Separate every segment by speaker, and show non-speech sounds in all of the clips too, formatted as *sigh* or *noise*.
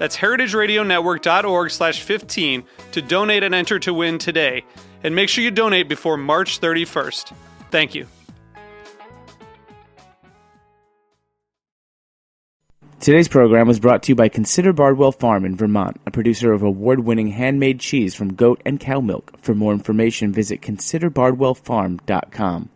Speaker 1: That's heritageradionetwork.org slash 15 to donate and enter to win today. And make sure you donate before March 31st. Thank you.
Speaker 2: Today's program was brought to you by Consider Bardwell Farm in Vermont, a producer of award winning handmade cheese from goat and cow milk. For more information, visit considerbardwellfarm.com.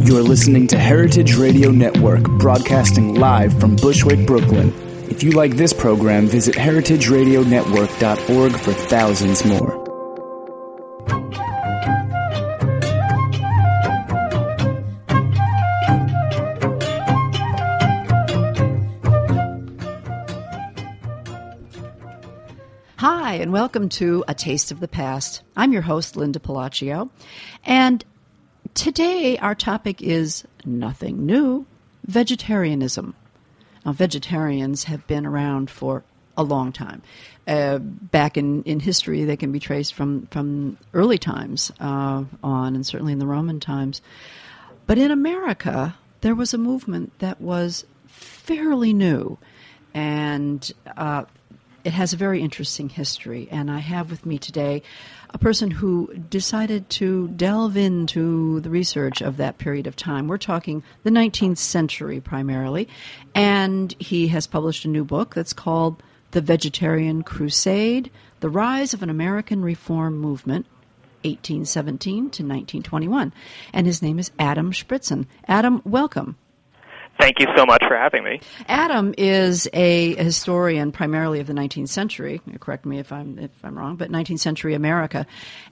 Speaker 3: You're listening to Heritage Radio Network, broadcasting live from Bushwick, Brooklyn. If you like this program, visit heritageradionetwork.org for thousands more.
Speaker 4: Hi, and welcome to A Taste of the Past. I'm your host, Linda Pelaccio, and today our topic is nothing new vegetarianism. Now, vegetarians have been around for a long time. Uh, back in, in history, they can be traced from, from early times uh, on, and certainly in the Roman times. But in America, there was a movement that was fairly new, and uh, it has a very interesting history. And I have with me today a person who decided to delve into the research of that period of time. We're talking the 19th century primarily. And he has published a new book that's called The Vegetarian Crusade The Rise of an American Reform Movement. 1817 to 1921. And his name is Adam Shprintzen. Adam, welcome.
Speaker 5: Thank you so much for having me.
Speaker 4: Adam is a historian primarily of the 19th century. Correct me if I'm if I'm wrong, but 19th century America,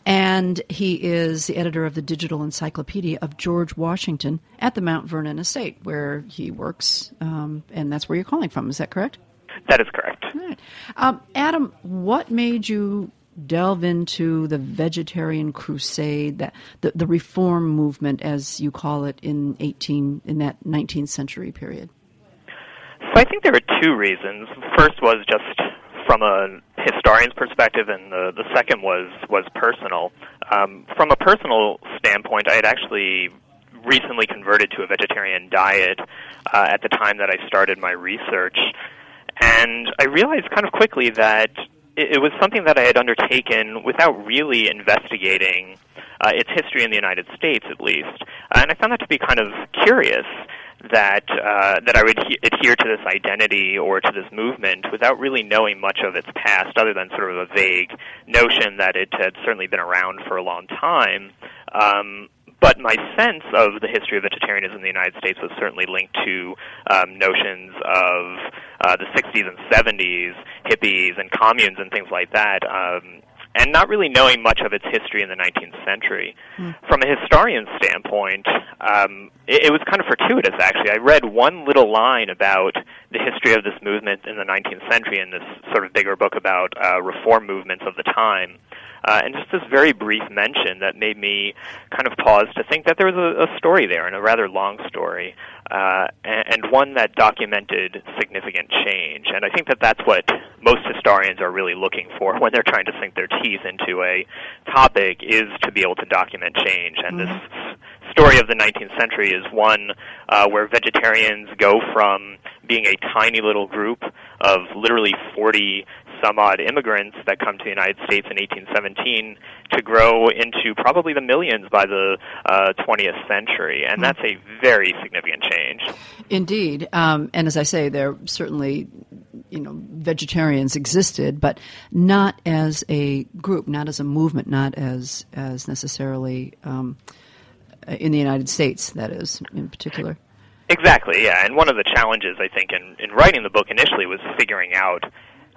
Speaker 4: and he is the editor of the Digital Encyclopedia of George Washington at the Mount Vernon Estate, where he works, um, and that's where you're calling from. Is that correct?
Speaker 5: That is correct.
Speaker 4: Right. Um, Adam, what made you delve into the vegetarian crusade, that the, the reform movement, as you call it, in eighteen in that nineteenth century period?
Speaker 5: So I think there were two reasons. First was just from a historian's perspective, and the, the second was was personal. Um, from a personal standpoint, I had actually recently converted to a vegetarian diet uh, at the time that I started my research, and I realized kind of quickly that it, was something that I had undertaken without really investigating uh, its history in the United States, at least. And I found that to be kind of curious that uh, that I would he- adhere to this identity or to this movement without really knowing much of its past, other than sort of a vague notion that it had certainly been around for a long time. Um, but my sense of the history of vegetarianism in the United States was certainly linked to um, notions of uh, the 60s and 70s, hippies and communes and things like that. Um, and not really knowing much of its history in the 19th century. Mm. From a historian's standpoint, um, it, it was kind of fortuitous, actually. I read one little line about the history of this movement in the 19th century in this sort of bigger book about uh, reform movements of the time. Uh, and just this very brief mention that made me kind of pause to think that there was a, a story there, and a rather long story, uh, and, and one that documented significant change. And I think that that's what most historians are really looking for *laughs* when they're trying to sink their teeth into a topic, is to be able to document change. And this story of the 19th century is one uh, where vegetarians go from being a tiny little group of literally 40 some odd immigrants that come to the United States in 1817 to grow into probably the millions by the uh, 20th century, and mm-hmm. that's a very significant change.
Speaker 4: Indeed, um, and as I say, there certainly you know vegetarians existed, but not as a group, not as a movement, not as as necessarily. Um, in the United States, that is, in particular.
Speaker 5: Exactly, yeah. And one of the challenges, I think, in, in writing the book initially was figuring out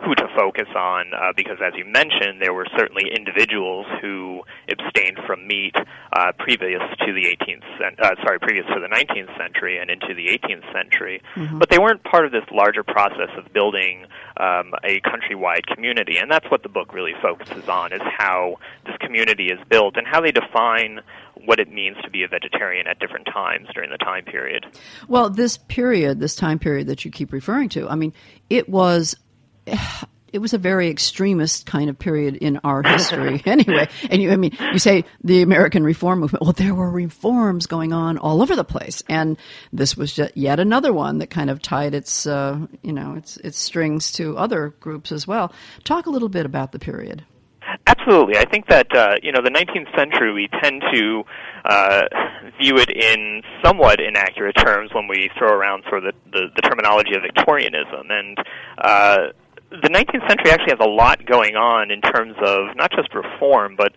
Speaker 5: who to focus on uh, because, as you mentioned, there were certainly individuals who abstained from meat uh, previous to the 18th, cent- uh, sorry, previous to the 19th century and into the 18th century, mm-hmm. but they weren't part of this larger process of building um, a countrywide community, and that's what the book really focuses on: is how this community is built and how they define what it means to be a vegetarian at different times during the time period.
Speaker 4: Well, this period, this time period that you keep referring to, I mean, it was *sighs* it was a very extremist kind of period in our *laughs* history. *laughs* Anyway and you i mean you say the american reform movement well there were reforms going on all over the place. And this was just yet another one that kind of tied its uh, you know its its strings to other groups as well. Talk a little bit about the period.
Speaker 5: Absolutely, I think that uh, you know the 19th century we tend to uh, view it in somewhat inaccurate terms when we throw around sort of the, the, the terminology of Victorianism, and uh, the 19th century actually has a lot going on in terms of not just reform, but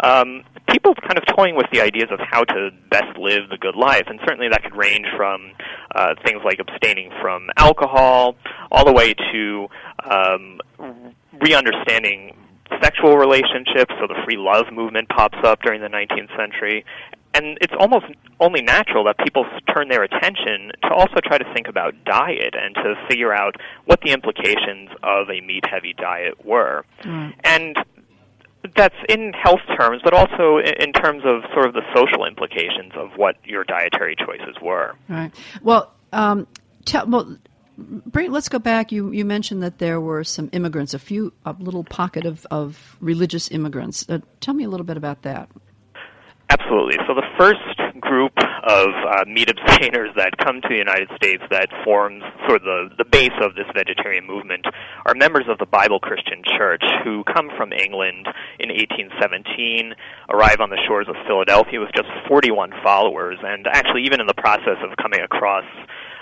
Speaker 5: um, people kind of toying with the ideas of how to best live the good life, and certainly that could range from uh, things like abstaining from alcohol, all the way to um, re-understanding sexual relationships. So the free love movement pops up during the 19th century, and it's almost only natural that people turn their attention to also try to think about diet and to figure out what the implications of a meat heavy diet were. Mm. And that's in health terms, but also in terms of sort of the social implications of what your dietary choices were.
Speaker 4: Right. Well, um, tell, well let's go back. You you mentioned that there were some immigrants, a few, a little pocket of, of religious immigrants. Uh, tell me a little bit about that.
Speaker 5: Absolutely. So the first group of uh, meat abstainers that come to the United States that forms sort of the, the base of this vegetarian movement are members of the Bible Christian Church who come from England in 1817, arrive on the shores of Philadelphia with just 41 followers, and actually even in the process of coming across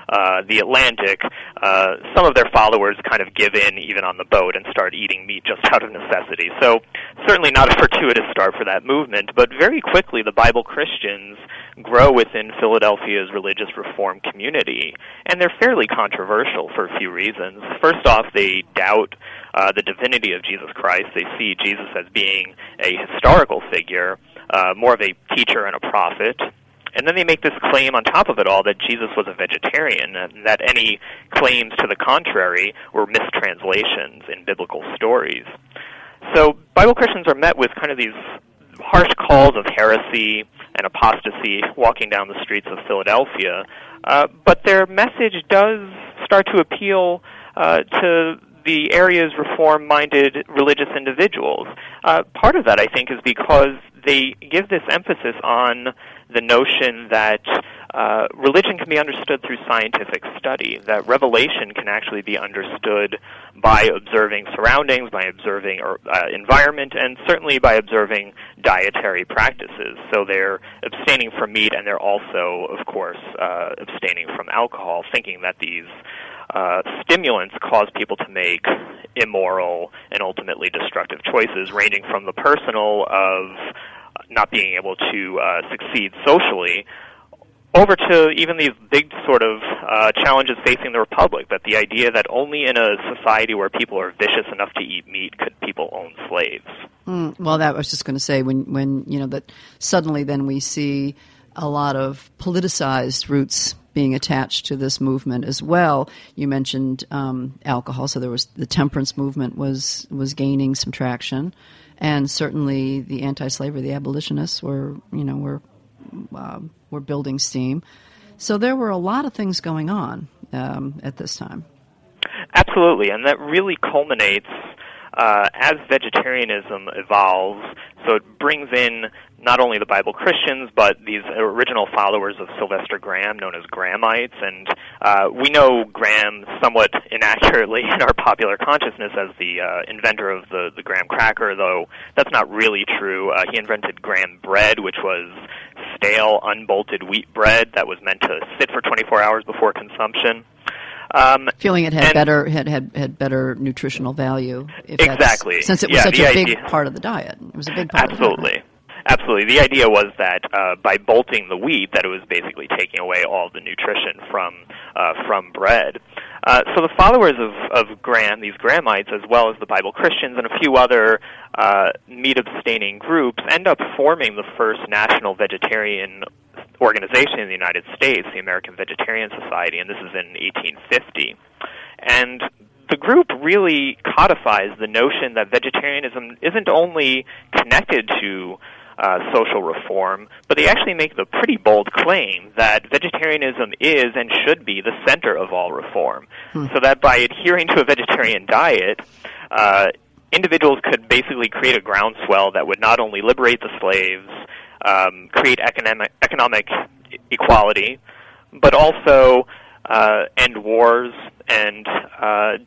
Speaker 5: uh, the Atlantic, uh, some of their followers kind of give in even on the boat and start eating meat just *laughs* out of necessity. So certainly not a fortuitous start for that movement, but very quickly the Bible Christians grow within Philadelphia's religious reform community, and they're fairly controversial for a few reasons. First off, they doubt uh, the divinity of Jesus Christ. They see Jesus as being a historical figure, uh, more of a teacher and a prophet. And then they make this claim on top of it all that Jesus was a vegetarian and that any claims to the contrary were mistranslations in biblical stories. So Bible Christians are met with kind of these harsh calls of heresy and apostasy walking down the streets of Philadelphia, uh, but their message does start to appeal uh, to the area's reform-minded religious individuals. Uh, part of that, I think, is because they give this emphasis on the notion that uh, religion can be understood through scientific study, that revelation can actually be understood by observing surroundings, by observing uh, environment, and certainly by observing dietary practices. So they're abstaining from meat, and they're also, of course, uh, abstaining from alcohol, thinking that these uh, stimulants cause people to make immoral and ultimately destructive choices, ranging from the personal of not being able to uh, succeed socially, over to even these big sort of uh, challenges facing the republic. That the idea that only in a society where people are vicious enough to eat meat could people own slaves.
Speaker 4: Mm, well, that was just going to say when when you know that suddenly then we see a lot of politicized roots being attached to this movement as well. You mentioned um, alcohol, so there was the temperance movement was was gaining some traction and certainly the anti-slavery, the abolitionists were, you know, were uh, were building steam. So there were a lot of things going on um, at this time.
Speaker 5: Absolutely, and that really culminates uh, as vegetarianism evolves. So it brings in not only the Bible Christians, but these original followers of Sylvester Graham, known as Grahamites. And uh, we know Graham somewhat *laughs* inaccurately in our popular consciousness as the uh, inventor of the, the graham cracker, though that's not really true. Uh, he invented graham bread, which was stale, unbolted wheat bread that was meant to sit for 24 hours before consumption.
Speaker 4: Um, Feeling it had better had, had had better nutritional value.
Speaker 5: exactly,
Speaker 4: since it was
Speaker 5: yeah,
Speaker 4: such a big idea. part of the diet. It was a big part.
Speaker 5: Absolutely.
Speaker 4: Of the diet.
Speaker 5: absolutely. The idea was that uh, by bolting the wheat, that it was basically taking away all the nutrition from uh, from bread. Uh, so the followers of, of Graham, these Grahamites, as well as the Bible Christians and a few other uh, meat-abstaining groups, end up forming the first national vegetarian organization in the United States, the American Vegetarian Society, and this is in 1850. And the group really codifies the notion that vegetarianism isn't only connected to uh, social reform, but they actually make the pretty bold claim that vegetarianism is and should be the center of all reform. Hmm. So that by adhering to a vegetarian diet, uh, individuals could basically create a groundswell that would not only liberate the slaves, um, create economic economic equality, but also uh, end wars and uh,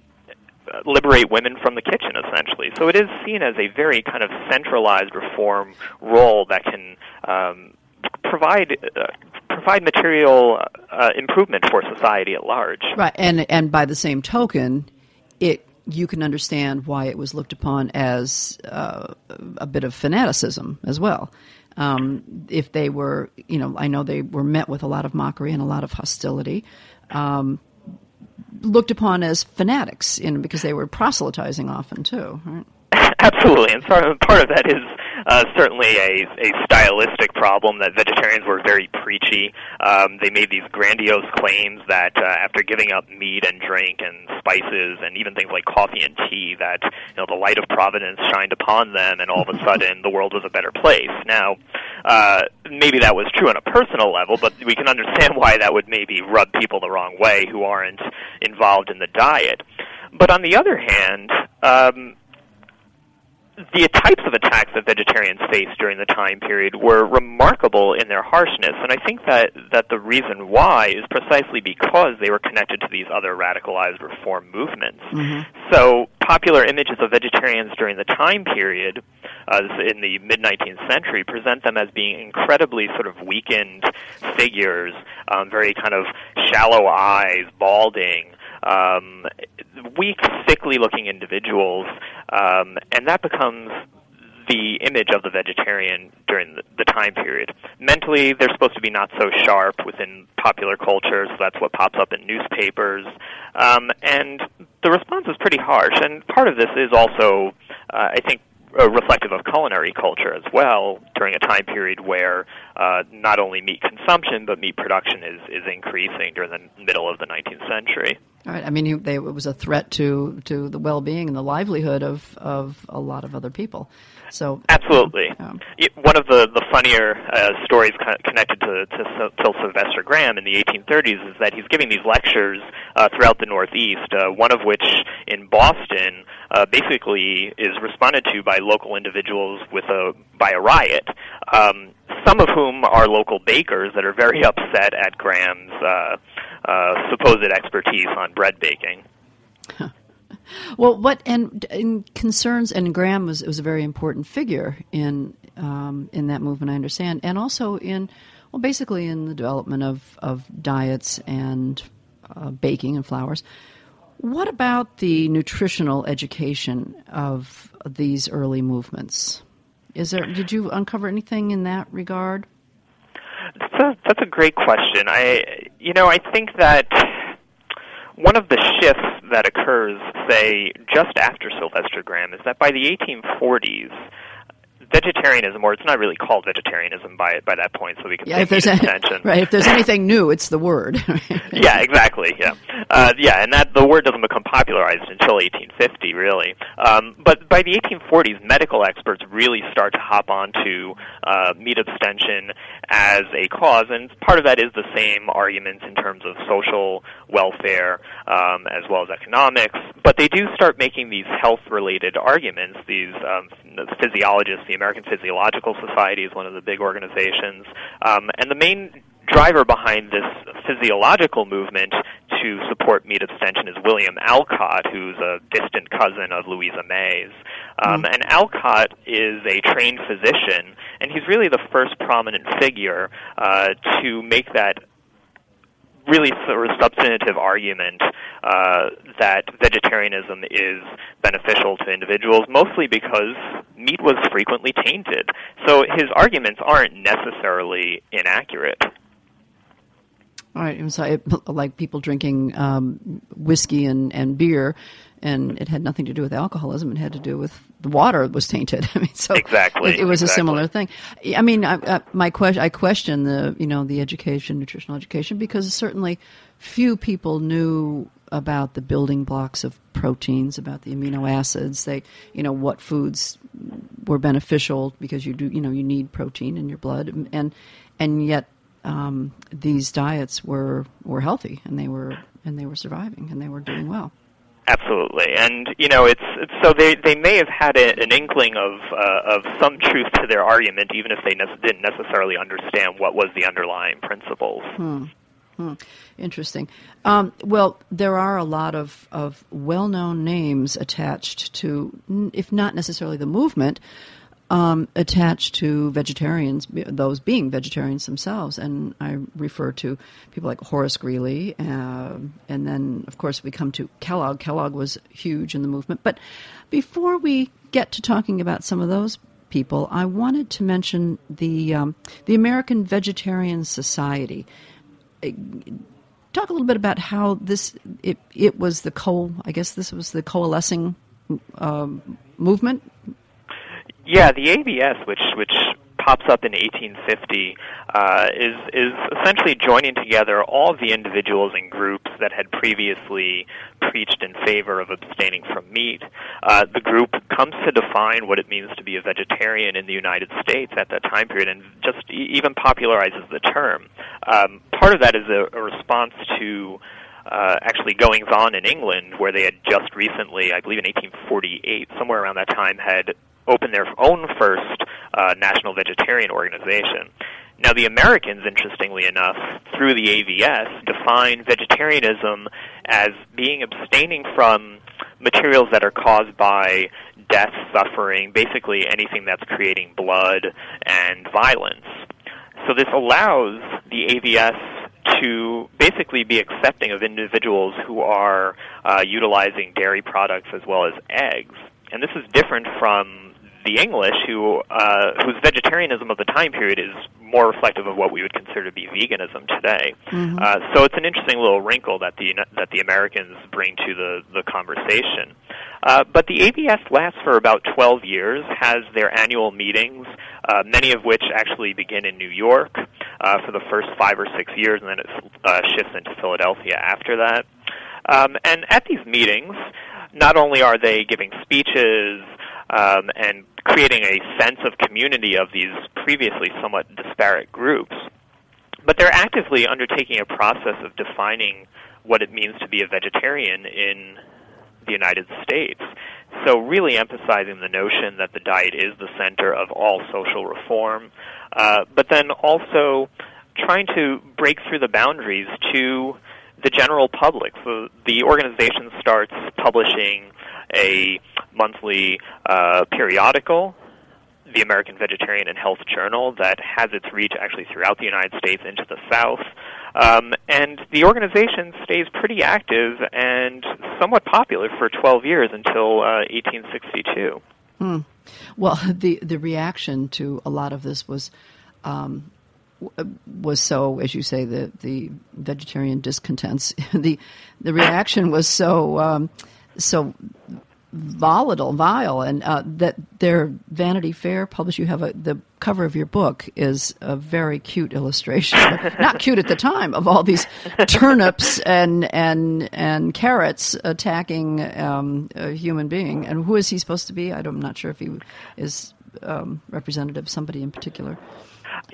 Speaker 5: liberate women from the kitchen, essentially. So it is seen as a very kind of centralized reform role that can um, provide. Uh, provide material uh, improvement for society at large.
Speaker 4: Right, and and by the same token, it you can understand why it was looked upon as uh, a bit of fanaticism as well. Um, if they were, you know, I know they were met with a lot of mockery and a lot of hostility. Um, looked upon as fanatics because they were proselytizing often too. Right? *laughs*
Speaker 5: Absolutely, and part of that is uh, certainly a, a stylistic problem that vegetarians were very preachy. Um, they made these grandiose claims that uh, after giving up meat and drink and spices and even things like coffee and tea, that you know the light of providence shined upon them, and all of a sudden the world was a better place. Now, uh, maybe that was true on a personal level, but we can understand why that would maybe rub people the wrong way who aren't involved in the diet. But on the other hand, um, the types of attacks that vegetarians faced during the time period were remarkable in their harshness, and I think that, that the reason why is precisely because they were connected to these other radicalized reform movements. Mm-hmm. So, popular images of vegetarians during the time period, uh, in the mid 19th century, present them as being incredibly sort of weakened figures, um, very kind of shallow eyes, balding um, weak, sickly-looking individuals, um, and that becomes the image of the vegetarian during the, time period. Mentally, they're supposed to be not so sharp within popular culture, so that's what pops up in newspapers. Um, and the response is pretty harsh, and part of this is also, uh, I think, uh, reflective of culinary culture as well during a time period where uh, not only meat consumption but meat production is, is increasing during the middle of the 19th century.
Speaker 4: Right. I mean, they, it was a threat to, to the well-being and the livelihood of, of a lot of other people. So
Speaker 5: absolutely, um, one of the the funnier uh, stories connected to, to to Sylvester Graham in the 1830s is that he's giving these lectures uh, throughout the Northeast. Uh, one of which in Boston uh, basically is responded to by local individuals with a by a riot. Um, some of whom are local bakers that are very *laughs* upset at Graham's uh, uh, supposed expertise on bread baking. *laughs*
Speaker 4: Well, what and, and, concerns and Graham was was a very important figure in um, in that movement. I understand, and also in well, basically in the development of of diets and uh, baking and flours. What about the nutritional education of these early movements? Is there? Did you uncover anything in that regard?
Speaker 5: That's a, that's a great question. I, you know, I think that one of the shifts that occurs, say, just after Sylvester Graham, is that by the 1840s, vegetarianism, or it's not really called vegetarianism by by that point, so we can
Speaker 4: yeah, if there's any, *laughs* right. If there's anything new, it's the word. *laughs*
Speaker 5: yeah, exactly. Yeah, uh, yeah, and that the word doesn't become popularized until 1850, really. Um, but by the 1840s, medical experts really start to hop onto uh, meat abstention as a cause, and part of that is the same arguments in terms of social welfare um, as well as economics. But they do start making these health-related arguments. These um, physiologists, the American Physiological Society is one of the big organizations, um, and the main driver behind this physiological movement to support meat abstention is William Alcott, who's a distant cousin of Louisa May's. Um, mm. And Alcott is a trained physician, and he's really the first prominent figure uh, to make that really sort of substantive argument uh, that vegetarianism is beneficial to individuals, mostly because meat was frequently tainted. So his arguments aren't necessarily inaccurate.
Speaker 4: All right, so it, *laughs* like people drinking um, whiskey and, and beer, and it had nothing to do with alcoholism. It had to do with the water was tainted. *laughs* I mean, so
Speaker 5: exactly,
Speaker 4: it, it was
Speaker 5: exactly.
Speaker 4: a similar thing. I mean, I, I, my question, I question the you know the education, nutritional education, because certainly few people knew about the building blocks of proteins, about the amino acids. They, you know, what foods were beneficial because you do, you know, you need protein in your blood, and and yet um, these diets were were healthy and they were and they were surviving and they were doing well.
Speaker 5: Absolutely, and you know, it's, it's so they they may have had a, an inkling of uh, of some truth to their argument, even if they ne- didn't necessarily understand what was the underlying principles.
Speaker 4: Hmm. Hmm. Interesting. Um, well, there are a lot of, of well known names attached to, if not necessarily the movement, um, attached to vegetarians, those being vegetarians themselves. And I refer to people like Horace Greeley. Uh, and then, of course, we come to Kellogg. Kellogg was huge in the movement. But before we get to talking about some of those people, I wanted to mention the, um, the American Vegetarian Society talk a little bit about how this it it was the co I guess this was the coalescing um, movement.
Speaker 5: Yeah, the AVS, which which pops up in 1850, uh, is is essentially joining together all the individuals and groups that had previously preached in favor of abstaining from meat. Uh, the group comes to define what it means to be a vegetarian in the United States at that time period, and just e- even popularizes the term. Um, part of that is a, a response to. Uh, actually goings on in England, where they had just recently, I believe in 1848, somewhere around that time, had opened their own first uh, national vegetarian organization. Now, the Americans, interestingly enough, through the AVS, define vegetarianism as being abstaining from materials that are caused by death, suffering, basically anything that's creating blood and violence. So this allows the AVS to basically be accepting of individuals who are uh, utilizing dairy products as well as eggs. And this is different from the English, who uh, whose vegetarianism of the time period is more reflective of what we would consider to be veganism today.
Speaker 4: Mm-hmm.
Speaker 5: Uh, so it's an interesting little wrinkle that the that the Americans bring to the the conversation. Uh, but the AVS lasts for about 12 years, has their annual meetings, uh, many of which actually begin in New York uh, for the first five or six years, and then it uh, shifts into Philadelphia after that. Um, and at these meetings, not only are they giving speeches um, and creating a sense of community of these previously somewhat disparate groups, but they're actively undertaking a process of defining what it means to be a vegetarian in the United States. So, really emphasizing the notion that the diet is the center of all social reform, uh, but then also trying to break through the boundaries to the general public. So, the organization starts publishing a monthly uh, periodical the American Vegetarian and Health Journal that has its reach actually throughout the United States into the South. Um, and the organization stays pretty active and somewhat popular for 12 years until uh, 1862.
Speaker 4: Hmm. Well, *laughs* the the reaction to a lot of this was um, was so, as you say, the the vegetarian discontents. *laughs* the the reaction was so um, so volatile, vile, and uh, that their Vanity Fair published. You have a the cover of your book is a very cute illustration, *laughs* not cute at the time, of all these turnips and and and carrots attacking um, a human being. And who is he supposed to be? I'm not sure if he is um, representative of somebody in particular.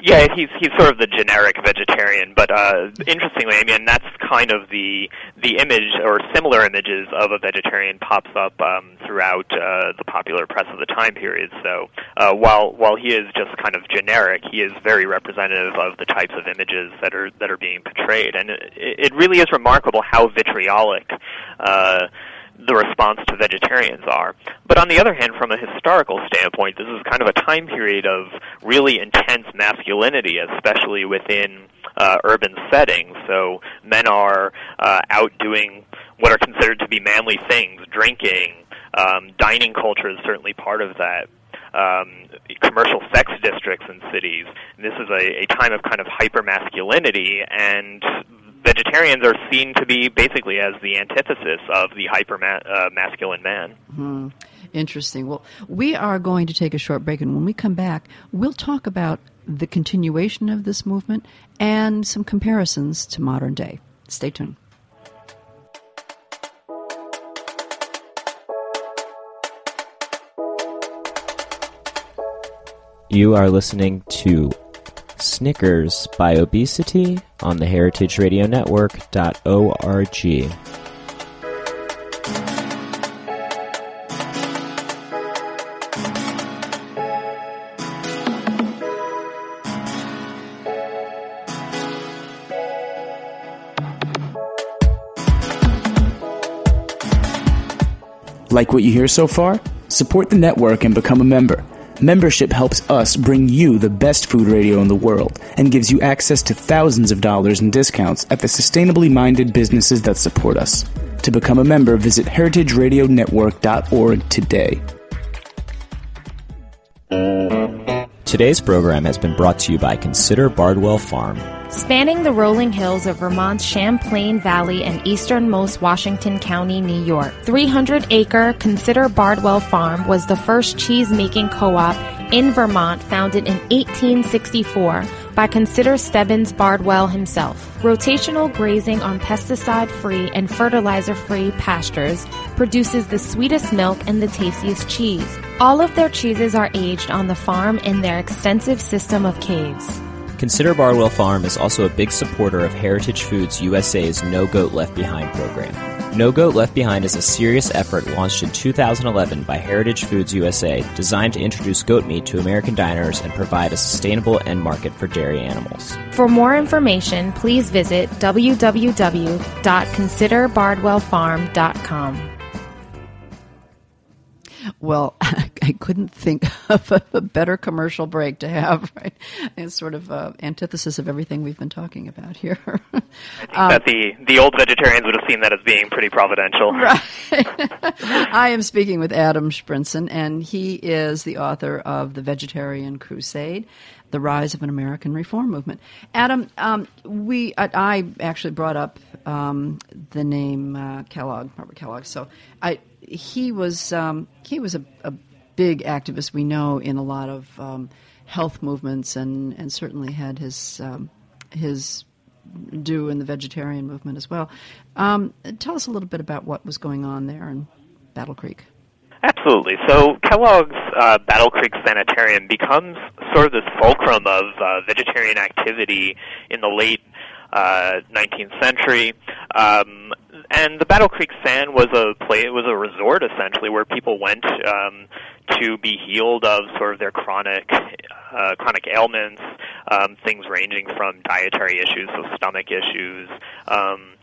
Speaker 5: Yeah, he's he's sort of the generic vegetarian, but uh, interestingly, I mean that's kind of the the image or similar images of a vegetarian pops up um, throughout uh, the popular press of the time period. So uh, while while he is just kind of generic, he is very representative of the types of images that are that are being portrayed, and it, it really is remarkable how vitriolic. Uh, the response to vegetarians are. But on the other hand, from a historical standpoint, this is kind of a time period of really intense masculinity, especially within uh, urban settings. So men are uh, out doing what are considered to be manly things, drinking. Um, dining culture is certainly part of that. Um, commercial sex districts in cities. This is a, a time of kind of hyper masculinity, and vegetarians are seen to be basically as the antithesis of the hyper uh, masculine man.
Speaker 4: Hmm. Interesting. Well, we are going to take a short break, and when we come back, we'll talk about the continuation of this movement and some comparisons to modern day. Stay tuned.
Speaker 6: You are listening to Snickers by Obey City on the heritageradionetwork.org.
Speaker 3: Like what you hear so far? Support the network and become a member. Membership helps us bring you the best food radio in the world and gives you access to thousands of dollars in discounts at the sustainably minded businesses that support us. To become a member, visit heritageradionetwork.org today.
Speaker 6: Today's program has been brought to you by Consider Bardwell Farm.
Speaker 7: Spanning the rolling hills of Vermont's Champlain Valley and easternmost Washington County, New York, 300 acre Consider Bardwell Farm was the first cheese making co op in Vermont founded in 1864 by Consider Stebbins Bardwell himself. Rotational grazing on pesticide free and fertilizer free pastures produces the sweetest milk and the tastiest cheese. All of their cheeses are aged on the farm in their extensive system of caves.
Speaker 6: Consider Bardwell Farm is also a big supporter of Heritage Foods USA's No Goat Left Behind program. No Goat Left Behind is a serious effort launched in 2011 by Heritage Foods USA designed to introduce goat meat to American diners and provide a sustainable end market for dairy animals.
Speaker 7: For more information, please visit www.considerbardwellfarm.com.
Speaker 4: Well, *laughs* I couldn't think *laughs* of a, a, better commercial break to have, *laughs* right? It's sort of uh, antithesis of everything we've been talking about here. *laughs*
Speaker 5: I think um, that the, the old vegetarians would have seen that as being pretty providential.
Speaker 4: Right. I am speaking with Adam Shprintzen, and he is the author of The Vegetarian Crusade the rise of an American reform movement. Adam, um, we I, I, actually brought up um, the name uh, Kellogg, Robert Kellogg. So I he was um, he was a, a, big activist we know in a lot of um, health movements and and certainly had his um, his due in the vegetarian movement as well. Um, tell us a little bit about what was going on there in Battle Creek.
Speaker 5: Absolutely. So Kellogg's uh, Battle Creek Sanitarium becomes sort of this fulcrum of uh, vegetarian activity in the late uh, 19th century. Um, and the Battle Creek San was a play. It was a resort essentially where people went um, to be healed of sort of their chronic uh, chronic ailments, um, things ranging from dietary issues, so stomach issues, um,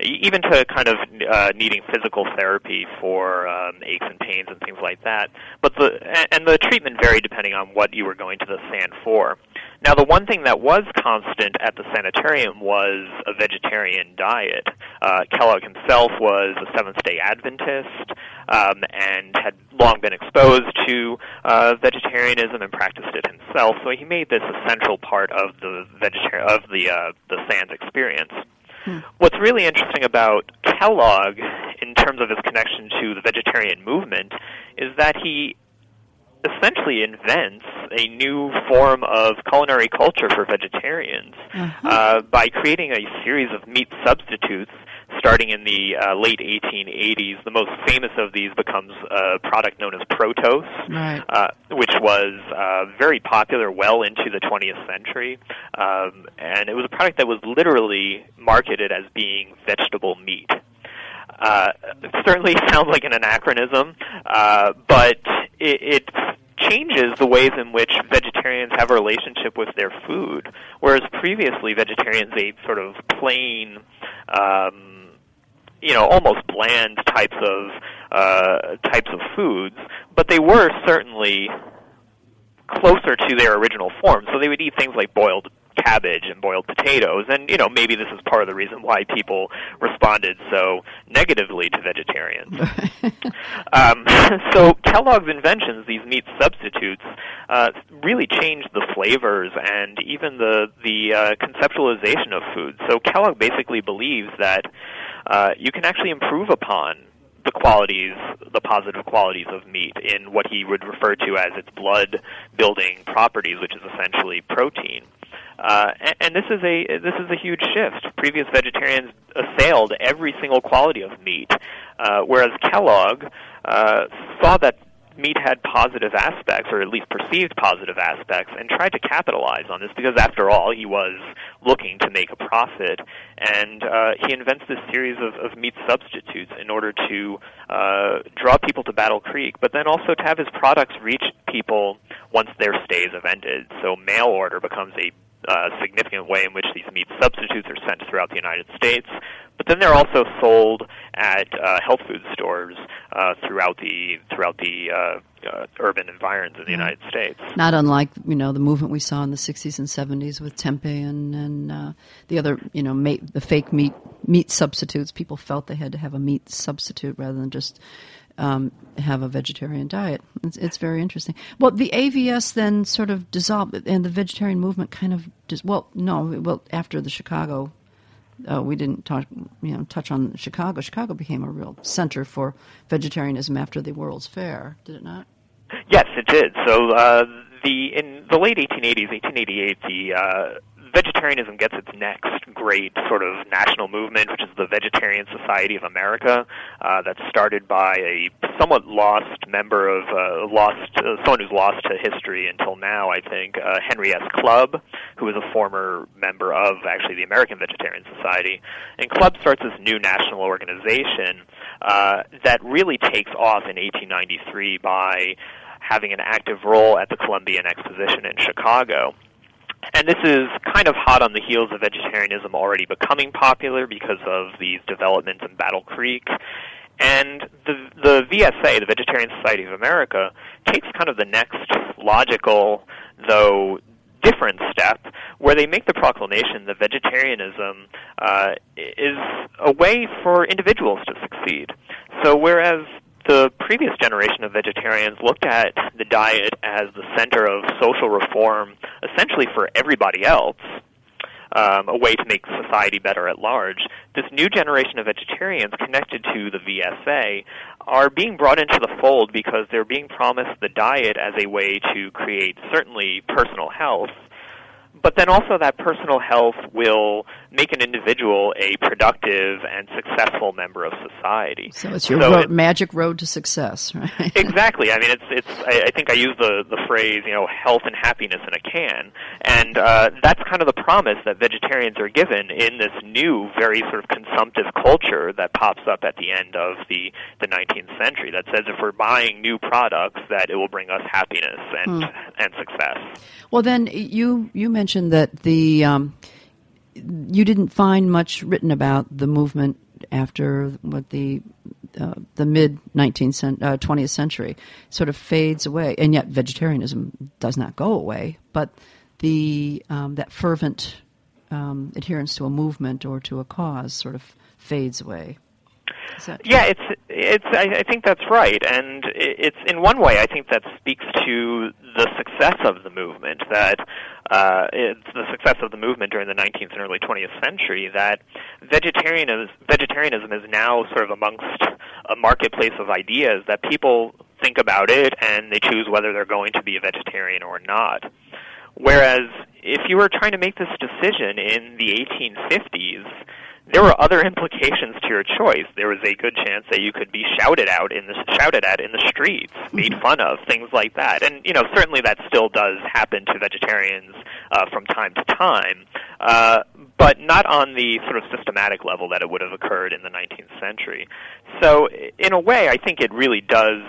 Speaker 5: even to kind of uh, needing physical therapy for um, aches and pains and things like that. But the and the treatment varied depending on what you were going to the San for. Now, the one thing that was constant at the sanitarium was a vegetarian diet. Uh, Kellogg himself was a Seventh Day Adventist um, and had long been exposed to uh, vegetarianism and practiced it himself. So he made this a central part of the vegetarian of the uh, the San's experience. Hmm. What's really interesting about Kellogg, in terms of his connection to the vegetarian movement, is that he essentially invents a new form of culinary culture for vegetarians uh-huh. uh, by creating a series of meat substitutes starting in the uh, late 1880s. The most famous of these becomes a product known as Protose,
Speaker 4: right.
Speaker 5: uh, which was uh, very popular well into the 20th century. Um, and it was a product that was literally marketed as being vegetable meat. Uh, certainly *laughs* sounds like an anachronism, uh, but it, it changes the ways in which vegetarians have a relationship with their food. Whereas previously, vegetarians ate sort of plain, um, you know, almost bland types of uh, types of foods, but they were certainly closer to their original form. So they would eat things like boiled cabbage and boiled potatoes. And you know, maybe this is part of the reason why people responded so negatively to vegetarians. *laughs* um, *laughs* so Kellogg's inventions, these meat substitutes, uh, really changed the flavors and even the the uh, conceptualization of food. So Kellogg basically believes that uh, you can actually improve upon the qualities, the positive qualities of meat in what he would refer to as its blood building properties, which is essentially protein. Uh, and, and this is a this is a huge shift. Previous vegetarians assailed every single quality of meat, uh, whereas Kellogg uh, saw that meat had positive aspects, or at least perceived positive aspects, and tried to capitalize on this because, after all, he was looking to make a profit. And uh, he invents this series of, of meat substitutes in order to uh, draw people to Battle Creek, but then also to have his products reach people once their stays have ended. So mail order becomes a uh, significant way in which these meat substitutes are sent throughout the United States. But then they're also sold at uh, health food stores uh, throughout the throughout the uh, uh, urban environs in the United States.
Speaker 4: Not unlike you know the movement we saw in the '60s and '70s with tempeh and and uh, the other you know ma- the fake meat meat substitutes. People felt they had to have a meat substitute rather than just um, have a vegetarian diet. It's, it's, very interesting. Well, the AVS then sort of dissolved, and the vegetarian movement kind of dis- well, no, well after the Chicago uh, we didn't talk, you know, touch on Chicago. Chicago became a real center for vegetarianism after the World's Fair, did it not?
Speaker 5: Yes, it did. So uh, the in the late 1880s, 1888, the uh, vegetarianism gets its next great sort of national movement, which is the Vegetarian Society of America, uh, that's started by a somewhat lost member of uh, lost uh, someone who's lost to history until now. I think uh, Henry S. Clubb, who was a former member of actually the American Vegetarian Society, and Clubb starts this new national organization uh, that really takes off in 1893 by having an active role at the Columbian Exposition in Chicago. And this is kind of hot on the heels of vegetarianism already becoming popular because of these developments in Battle Creek. And the the VSA, the Vegetarian Society of America, takes kind of the next logical, though different step, where they make the proclamation that vegetarianism uh, is a way for individuals to succeed. So whereas the previous generation of vegetarians looked at the diet as the center of social reform, essentially for everybody else, um, a way to make society better at large. This new generation of vegetarians connected to the VSA are being brought into the fold because they're being promised the diet as a way to create certainly personal health, but then also that personal health will make an individual a productive and successful member of society.
Speaker 4: So it's your so road, it, magic road to success, *laughs* right?
Speaker 5: exactly. I mean, it's it's. I, I, think I use the the phrase, you know, health and happiness in a can, and uh, that's kind of the promise that vegetarians are given in this new, very sort of consumptive culture that pops up at the end of the the 19th century. That says if we're buying new products, that it will bring us happiness and hmm. and success.
Speaker 4: Well, then you you mentioned that the um, you didn't find much written about the movement after what the uh, the mid 19th cent- uh, 20th century sort of fades away, and yet vegetarianism does not go away. But the um, that fervent um, adherence to a movement or to a cause sort of fades away.
Speaker 5: Yeah, it's it's. I, I think that's right, and it's in one way. I think that speaks to the success of the movement. That uh, it's the success of the movement during the 19th and early 20th century. That vegetarianism vegetarianism is now sort of amongst a marketplace of ideas that people think about it and they choose whether they're going to be a vegetarian or not. Whereas if you were trying to make this decision in the 1850s there were other implications to your choice. There was a good chance that you could be shouted out in the shouted at in the streets, made mm-hmm. fun of, things like that. And you know, certainly that still does happen to vegetarians uh, from time to time, uh, but not on the sort of systematic level that it would have occurred in the 19th century. So, in a way, I think it really does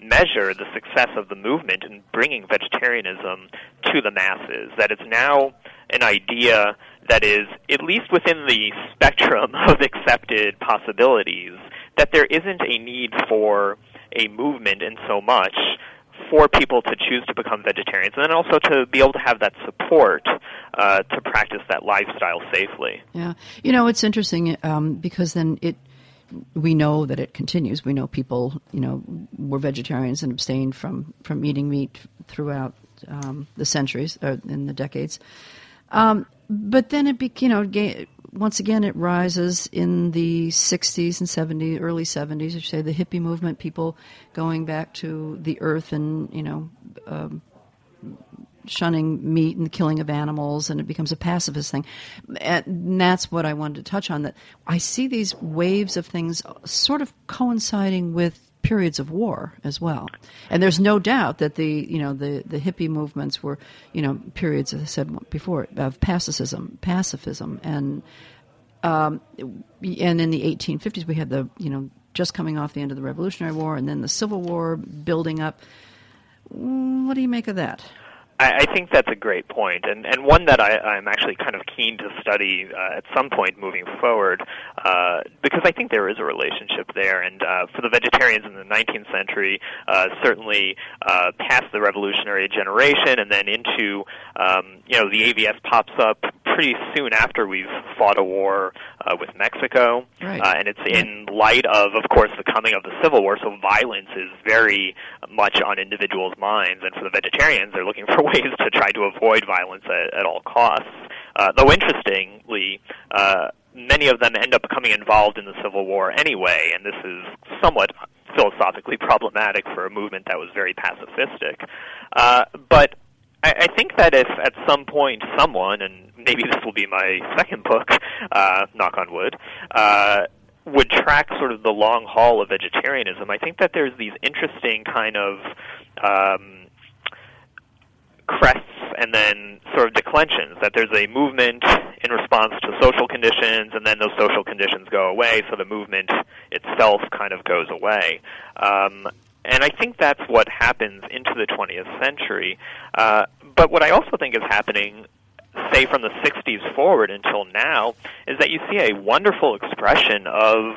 Speaker 5: measure the success of the movement in bringing vegetarianism to the masses. That it's now an idea that is, at least within the spectrum *laughs* of accepted possibilities, that there isn't a need for a movement in so much for people to choose to become vegetarians, and then also to be able to have that support uh, to practice that lifestyle safely.
Speaker 4: Yeah, you know it's interesting um, because then it we know that it continues. We know people, you know, were vegetarians and abstained from from eating meat throughout um, the centuries or in the decades. Um, but then it, be, you know, once again it rises in the 60s and 70s, early 70s. You say the hippie movement, people going back to the earth and you know. Um, shunning meat and the killing of animals, and it becomes a pacifist thing. And that's what I wanted to touch on. That I see these waves of things sort of coinciding with periods of war as well. And there's no doubt that the you know the the hippie movements were you know periods, as I said before, of pacifism, pacifism, and um, and in the 1850s we had the you know just coming off the end of the Revolutionary War, and then the Civil War building up. What do you make of that?
Speaker 5: I, I think that's a great point, and and one that I, I'm actually kind of keen to study uh, at some point moving forward, uh, because I think there is a relationship there. And uh, for the vegetarians in the 19th century, uh, certainly uh, past the revolutionary generation, and then into um, you know the AVS pops up pretty soon after we've fought a war uh, with Mexico,
Speaker 4: right. uh,
Speaker 5: and it's in light of, of course, the coming of the Civil War. So violence is very much on individuals' minds, and for the vegetarians, they're looking for ways to try to avoid violence at, at all costs. Uh, though interestingly, uh, many of them end up becoming involved in the Civil War anyway, and this is somewhat philosophically problematic for a movement that was very pacifistic. Uh, but I, I think that if at some point someone, and maybe this will be my second book, uh, knock on wood, uh, would track sort of the long haul of vegetarianism, I think that there's these interesting kind of um, crests and then sort of declensions. That there's a movement in response to social conditions, and then those social conditions go away, so the movement itself kind of goes away. Um, and I think that's what happens into the 20th century. Uh, but what I also think is happening, say from the 60s forward until now, is that you see a wonderful expression of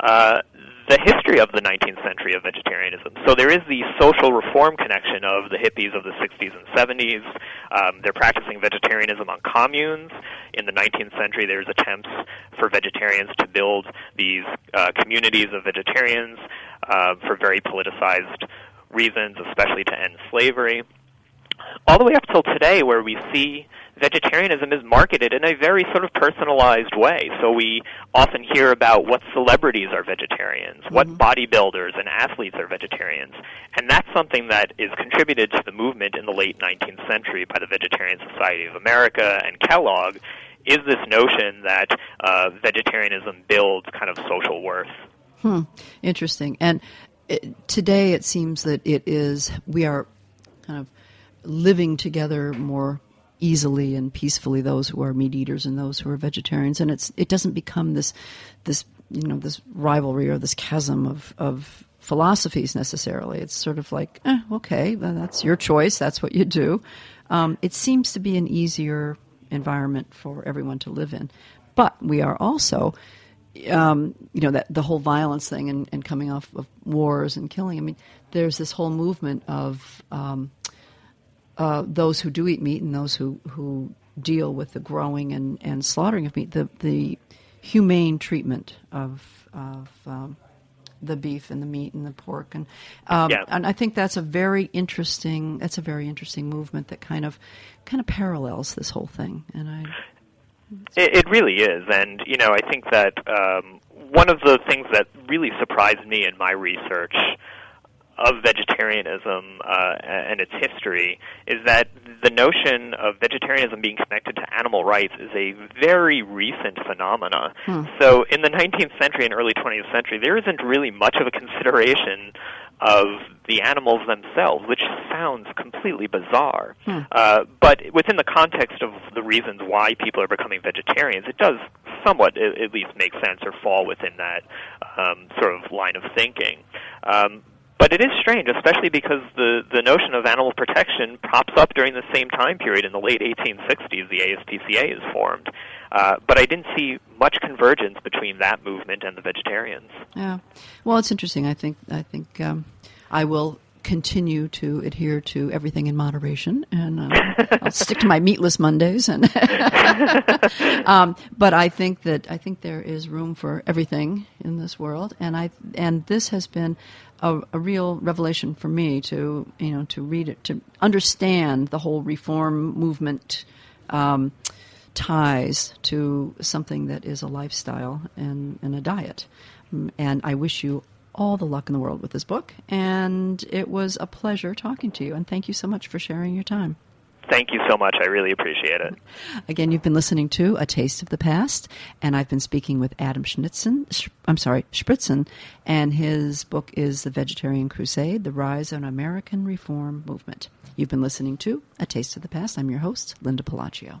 Speaker 5: uh, the history of the 19th century of vegetarianism. So there is the social reform connection of the hippies of the 60s and 70s. Um, they're practicing vegetarianism on communes. In the 19th century, there's attempts for vegetarians to build these uh, communities of vegetarians uh, for very politicized reasons, especially to end slavery. All the way up till today, where we see vegetarianism is marketed in a very sort of personalized way. So we often hear about what celebrities are vegetarians, mm-hmm. what bodybuilders and athletes are vegetarians. And that's something that is contributed to the movement in the late 19th century by the Vegetarian Society of America and Kellogg is this notion that uh, vegetarianism builds kind of social worth.
Speaker 4: Hmm. Interesting. And it, today it seems that it is, we are kind of living together more easily and peacefully those who are meat eaters and those who are vegetarians. And it's it doesn't become this this you know this rivalry or this chasm of of philosophies necessarily. It's sort of like eh, okay that's your choice. That's what you do. Um, it seems to be an easier environment for everyone to live in. But we are also um, you know that the whole violence thing and, and, coming off of wars and killing. I mean, there's this whole movement of um, uh, those who do eat meat and those who, who deal with the growing and, and slaughtering of meat, the, the humane treatment of, of um, the beef and the meat and the pork. And um,
Speaker 5: yeah.
Speaker 4: and I think that's a very interesting that's a very interesting movement that kind of kind of parallels this whole thing. And I
Speaker 5: it, it really is. And you know I think that um, one of the things that really surprised me in my research of vegetarianism uh, and its history is that the notion of vegetarianism being connected to animal rights is a very recent phenomena. Hmm. So in the 19th century and early 20th century, there isn't really much of a consideration of the animals themselves, which sounds completely bizarre. Hmm. Uh, but within the context of the reasons why people are becoming vegetarians, it does somewhat at least make sense or fall within that um, sort of line of thinking. Um, but it is strange, especially because the, the notion of animal protection pops up during the same time period in the late 1860s. The ASPCA is formed. Uh, but I didn't see much convergence between that movement and the vegetarians.
Speaker 4: Yeah. Well, it's interesting. I think, I think um, I will continue to adhere to everything in moderation, and uh, I'll stick to my meatless Mondays. And *laughs* um, but I think that I think there is room for everything in this world, and I and this has been a, a, real revelation for me to you know to read it to understand the whole reform movement um, ties to something that is a lifestyle and, and a diet. Mm, and I wish you all the luck in the world with this book. And it was a pleasure talking to you. And thank you so much for sharing your time.
Speaker 5: Thank you so much. I really appreciate it.
Speaker 4: Again, you've been listening to A Taste of the Past, and I've been speaking with Adam Schnitzen, I'm sorry, Shprintzen, and his book is The Vegetarian Crusade, The Rise of an American Reform Movement. You've been listening to A Taste of the Past. I'm your host, Linda Pelaccio.